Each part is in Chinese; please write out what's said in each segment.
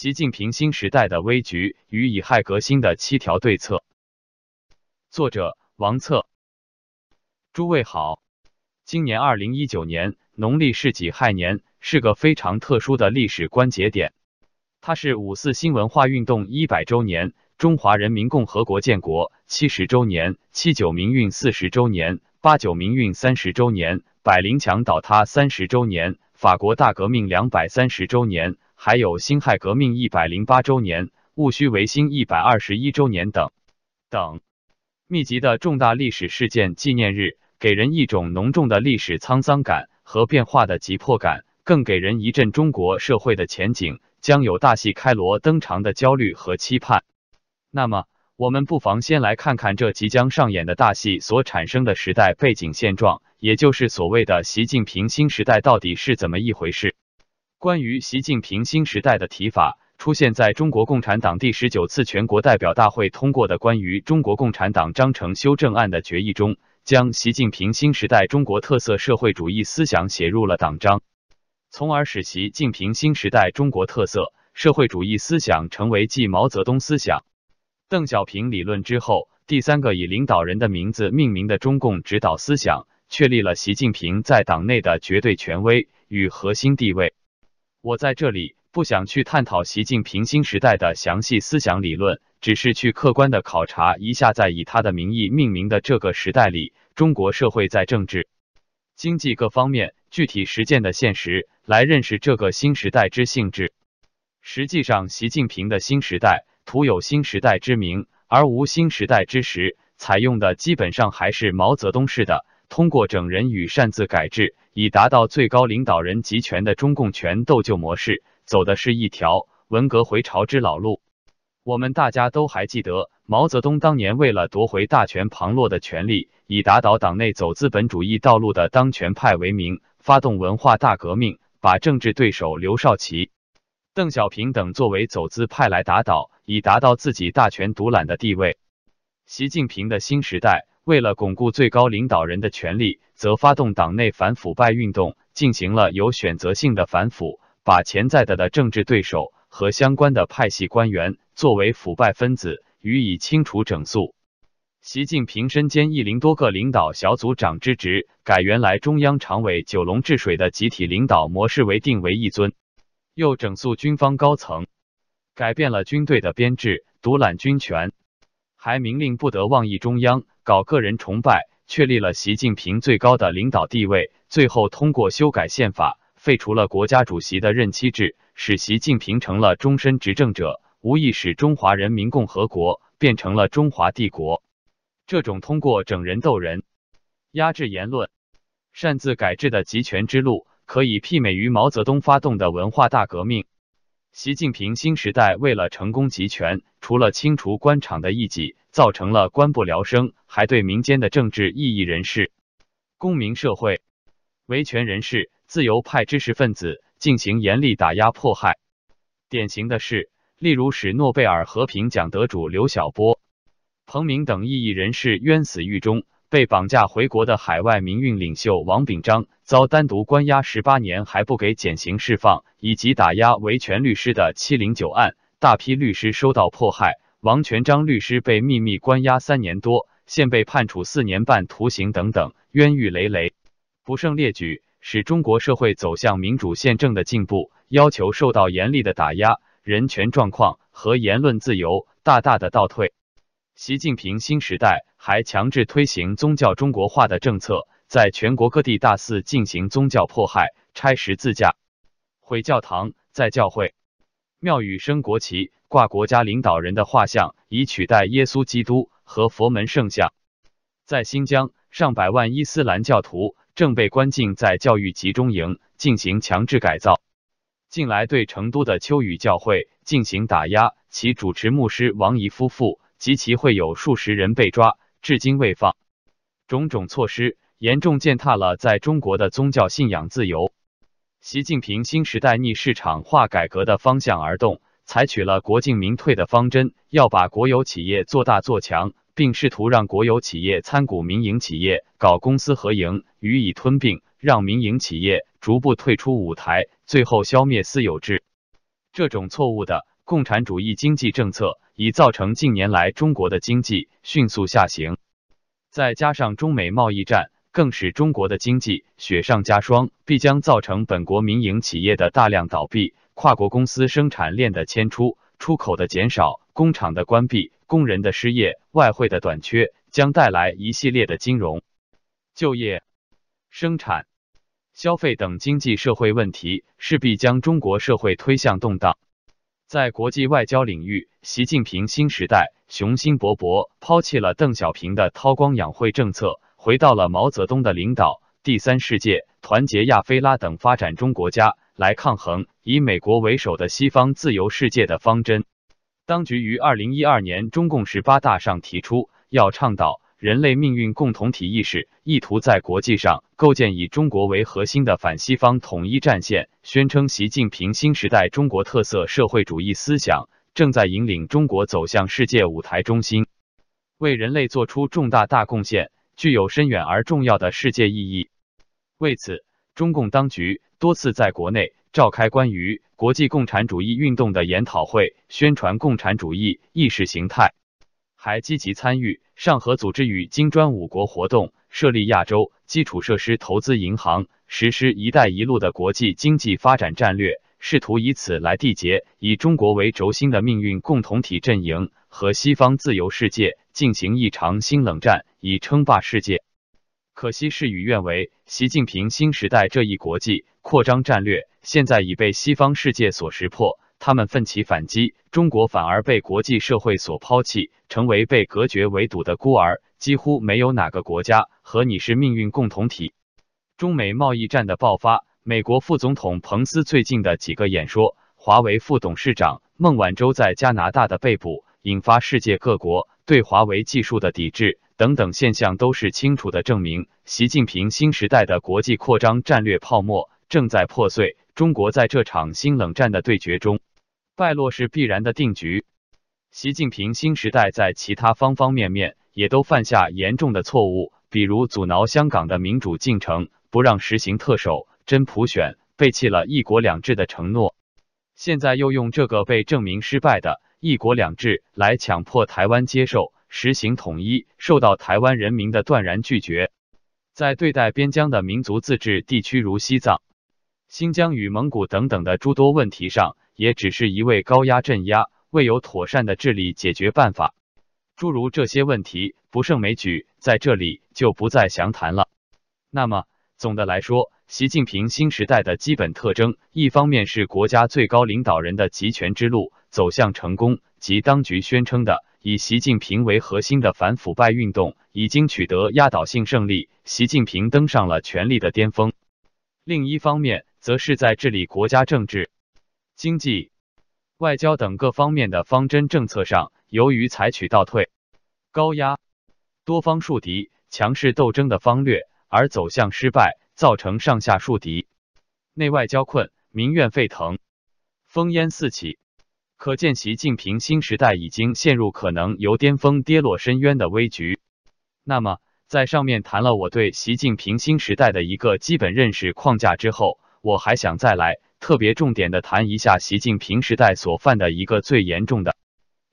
习近平新时代的危局与以亥革新的七条对策。作者王策。诸位好，今年二零一九年农历是己亥年，是个非常特殊的历史关节点。它是五四新文化运动一百周年、中华人民共和国建国七十周年、七九民运四十周年、八九民运三十周年、百灵墙倒塌三十周年、法国大革命两百三十周年。还有辛亥革命一百零八周年、戊戌维新一百二十一周年等等密集的重大历史事件纪念日，给人一种浓重的历史沧桑感和变化的急迫感，更给人一阵中国社会的前景将有大戏开锣登场的焦虑和期盼。那么，我们不妨先来看看这即将上演的大戏所产生的时代背景现状，也就是所谓的习近平新时代到底是怎么一回事。关于习近平新时代的提法，出现在中国共产党第十九次全国代表大会通过的关于中国共产党章程修正案的决议中，将习近平新时代中国特色社会主义思想写入了党章，从而使习近平新时代中国特色社会主义思想成为继毛泽东思想、邓小平理论之后第三个以领导人的名字命名的中共指导思想，确立了习近平在党内的绝对权威与核心地位。我在这里不想去探讨习近平新时代的详细思想理论，只是去客观的考察一下，在以他的名义命名的这个时代里，中国社会在政治、经济各方面具体实践的现实，来认识这个新时代之性质。实际上，习近平的新时代徒有新时代之名，而无新时代之实，采用的基本上还是毛泽东式的。通过整人与擅自改制，以达到最高领导人集权的中共权斗旧模式，走的是一条文革回潮之老路。我们大家都还记得，毛泽东当年为了夺回大权旁落的权力，以打倒党内走资本主义道路的当权派为名，发动文化大革命，把政治对手刘少奇、邓小平等作为走资派来打倒，以达到自己大权独揽的地位。习近平的新时代。为了巩固最高领导人的权力，则发动党内反腐败运动，进行了有选择性的反腐，把潜在的的政治对手和相关的派系官员作为腐败分子予以清除整肃。习近平身兼一零多个领导小组长之职，改原来中央常委九龙治水的集体领导模式为定为一尊，又整肃军方高层，改变了军队的编制，独揽军权。还明令不得妄议中央，搞个人崇拜，确立了习近平最高的领导地位。最后通过修改宪法，废除了国家主席的任期制，使习近平成了终身执政者，无意使中华人民共和国变成了中华帝国。这种通过整人斗人、压制言论、擅自改制的集权之路，可以媲美于毛泽东发动的文化大革命。习近平新时代为了成功集权，除了清除官场的异己，造成了官不聊生，还对民间的政治异议人士、公民社会、维权人士、自由派知识分子进行严厉打压迫害。典型的是，例如使诺贝尔和平奖得主刘晓波、彭明等异议人士冤死狱中。被绑架回国的海外民运领袖王炳章遭单独关押十八年还不给减刑释放，以及打压维权律师的七零九案，大批律师受到迫害。王全章律师被秘密关押三年多，现被判处四年半徒刑等等，冤狱累累，不胜列举，使中国社会走向民主宪政的进步要求受到严厉的打压，人权状况和言论自由大大的倒退。习近平新时代还强制推行宗教中国化的政策，在全国各地大肆进行宗教迫害，拆十字架、毁教堂，在教会、庙宇升国旗、挂国家领导人的画像，以取代耶稣基督和佛门圣像。在新疆，上百万伊斯兰教徒正被关进在教育集中营进行强制改造。近来对成都的秋雨教会进行打压，其主持牧师王怡夫妇。及其会有数十人被抓，至今未放。种种措施严重践踏了在中国的宗教信仰自由。习近平新时代逆市场化改革的方向而动，采取了国进民退的方针，要把国有企业做大做强，并试图让国有企业参股民营企业，搞公私合营，予以吞并，让民营企业逐步退出舞台，最后消灭私有制。这种错误的共产主义经济政策已造成近年来中国的经济迅速下行，再加上中美贸易战，更使中国的经济雪上加霜，必将造成本国民营企业的大量倒闭，跨国公司生产链的迁出，出口的减少，工厂的关闭，工人的失业，外汇的短缺，将带来一系列的金融、就业、生产。消费等经济社会问题势必将中国社会推向动荡。在国际外交领域，习近平新时代雄心勃勃，抛弃了邓小平的韬光养晦政策，回到了毛泽东的领导第三世界、团结亚非拉等发展中国家来抗衡以美国为首的西方自由世界的方针。当局于二零一二年中共十八大上提出，要倡导。人类命运共同体意识，意图在国际上构建以中国为核心的反西方统一战线，宣称习近平新时代中国特色社会主义思想正在引领中国走向世界舞台中心，为人类做出重大大贡献，具有深远而重要的世界意义。为此，中共当局多次在国内召开关于国际共产主义运动的研讨会，宣传共产主义意识形态。还积极参与上合组织与金砖五国活动，设立亚洲基础设施投资银行，实施“一带一路”的国际经济发展战略，试图以此来缔结以中国为轴心的命运共同体阵营，和西方自由世界进行一场新冷战，以称霸世界。可惜事与愿违，习近平新时代这一国际扩张战略，现在已被西方世界所识破。他们奋起反击，中国反而被国际社会所抛弃，成为被隔绝围堵的孤儿。几乎没有哪个国家和你是命运共同体。中美贸易战的爆发，美国副总统彭斯最近的几个演说，华为副董事长孟晚舟在加拿大的被捕，引发世界各国对华为技术的抵制等等现象，都是清楚的证明，习近平新时代的国际扩张战略泡沫正在破碎。中国在这场新冷战的对决中。败落是必然的定局。习近平新时代在其他方方面面也都犯下严重的错误，比如阻挠香港的民主进程，不让实行特首、真普选，背弃了一国两制的承诺。现在又用这个被证明失败的一国两制来强迫台湾接受实行统一，受到台湾人民的断然拒绝。在对待边疆的民族自治地区如西藏、新疆与蒙古等等的诸多问题上。也只是一味高压镇压，未有妥善的治理解决办法。诸如这些问题不胜枚举，在这里就不再详谈了。那么，总的来说，习近平新时代的基本特征，一方面是国家最高领导人的集权之路走向成功，即当局宣称的以习近平为核心的反腐败运动已经取得压倒性胜利，习近平登上了权力的巅峰。另一方面，则是在治理国家政治。经济、外交等各方面的方针政策上，由于采取倒退、高压、多方树敌、强势斗争的方略，而走向失败，造成上下树敌、内外交困、民怨沸腾、烽烟四起。可见，习近平新时代已经陷入可能由巅峰跌落深渊的危局。那么，在上面谈了我对习近平新时代的一个基本认识框架之后，我还想再来。特别重点的谈一下习近平时代所犯的一个最严重的，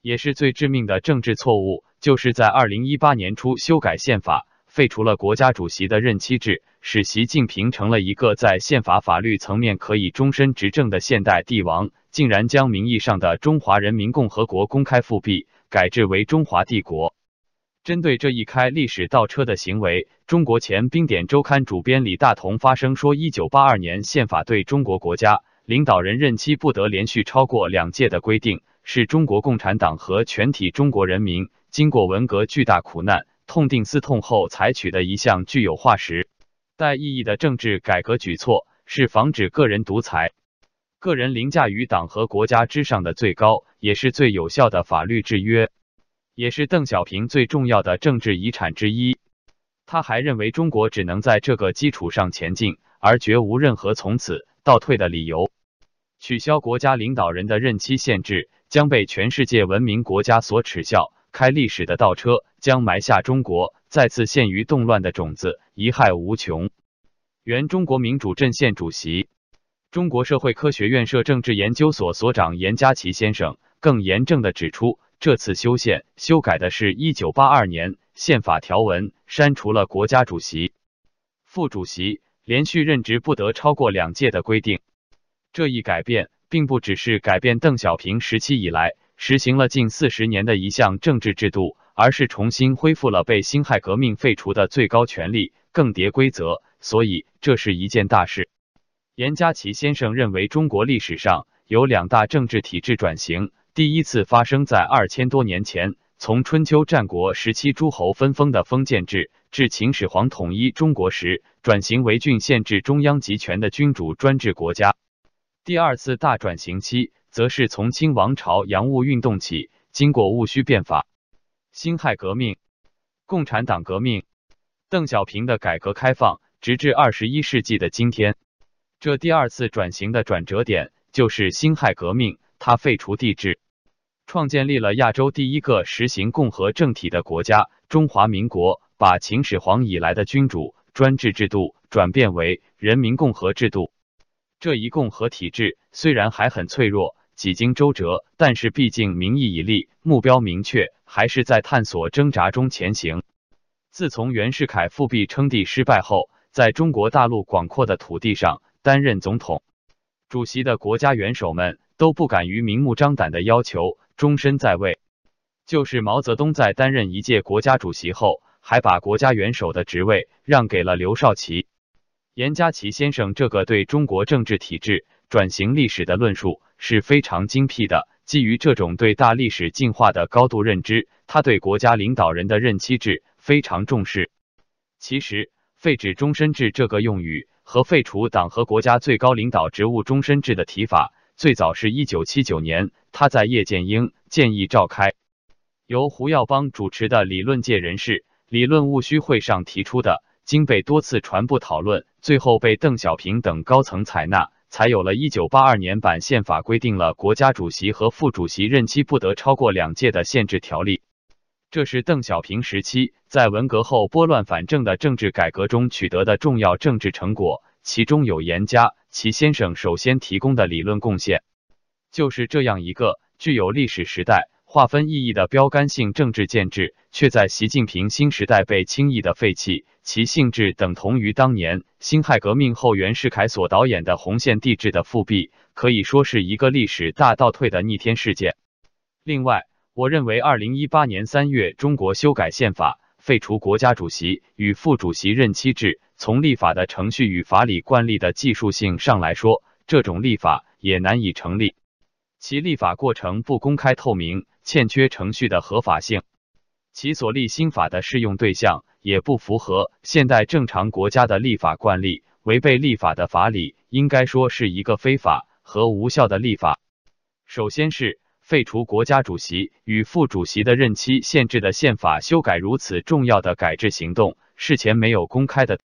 也是最致命的政治错误，就是在二零一八年初修改宪法，废除了国家主席的任期制，使习近平成了一个在宪法法律层面可以终身执政的现代帝王，竟然将名义上的中华人民共和国公开复辟，改制为中华帝国。针对这一开历史倒车的行为，中国前冰点周刊主编李大同发声说：“一九八二年宪法对中国国家领导人任期不得连续超过两届的规定，是中国共产党和全体中国人民经过文革巨大苦难、痛定思痛后采取的一项具有划时代意义的政治改革举措，是防止个人独裁、个人凌驾于党和国家之上的最高也是最有效的法律制约。”也是邓小平最重要的政治遗产之一。他还认为，中国只能在这个基础上前进，而绝无任何从此倒退的理由。取消国家领导人的任期限制，将被全世界文明国家所耻笑；开历史的倒车，将埋下中国再次陷于动乱的种子，贻害无穷。原中国民主阵线主席。中国社会科学院社政治研究所所长严家琪先生更严正的指出，这次修宪修改的是一九八二年宪法条文，删除了国家主席、副主席连续任职不得超过两届的规定。这一改变并不只是改变邓小平时期以来实行了近四十年的一项政治制度，而是重新恢复了被辛亥革命废除的最高权力，更迭规则。所以，这是一件大事。严家琪先生认为，中国历史上有两大政治体制转型，第一次发生在二千多年前，从春秋战国时期诸侯分封的封建制，至秦始皇统一中国时转型为郡县制中央集权的君主专制国家。第二次大转型期，则是从清王朝洋务运动起，经过戊戌变法、辛亥革命、共产党革命、邓小平的改革开放，直至二十一世纪的今天。这第二次转型的转折点就是辛亥革命，它废除帝制，创建立了亚洲第一个实行共和政体的国家——中华民国，把秦始皇以来的君主专制制度转变为人民共和制度。这一共和体制虽然还很脆弱，几经周折，但是毕竟民意已立，目标明确，还是在探索挣扎中前行。自从袁世凯复辟称帝失败后，在中国大陆广阔的土地上。担任总统、主席的国家元首们都不敢于明目张胆的要求终身在位。就是毛泽东在担任一届国家主席后，还把国家元首的职位让给了刘少奇。严家琪先生这个对中国政治体制转型历史的论述是非常精辟的。基于这种对大历史进化的高度认知，他对国家领导人的任期制非常重视。其实，废止终身制这个用语。和废除党和国家最高领导职务终身制的提法，最早是一九七九年，他在叶剑英建议召开由胡耀邦主持的理论界人士理论务虚会上提出的，经被多次传播讨论，最后被邓小平等高层采纳，才有了一九八二年版宪法规定了国家主席和副主席任期不得超过两届的限制条例。这是邓小平时期在文革后拨乱反正的政治改革中取得的重要政治成果，其中有严家齐先生首先提供的理论贡献。就是这样一个具有历史时代划分意义的标杆性政治建制，却在习近平新时代被轻易的废弃，其性质等同于当年辛亥革命后袁世凯所导演的红线帝制的复辟，可以说是一个历史大倒退的逆天事件。另外，我认为，二零一八年三月，中国修改宪法，废除国家主席与副主席任期制。从立法的程序与法理惯例的技术性上来说，这种立法也难以成立。其立法过程不公开透明，欠缺程序的合法性；其所立新法的适用对象也不符合现代正常国家的立法惯例，违背立法的法理，应该说是一个非法和无效的立法。首先是。废除国家主席与副主席的任期限制的宪法修改如此重要的改制行动，事前没有公开的。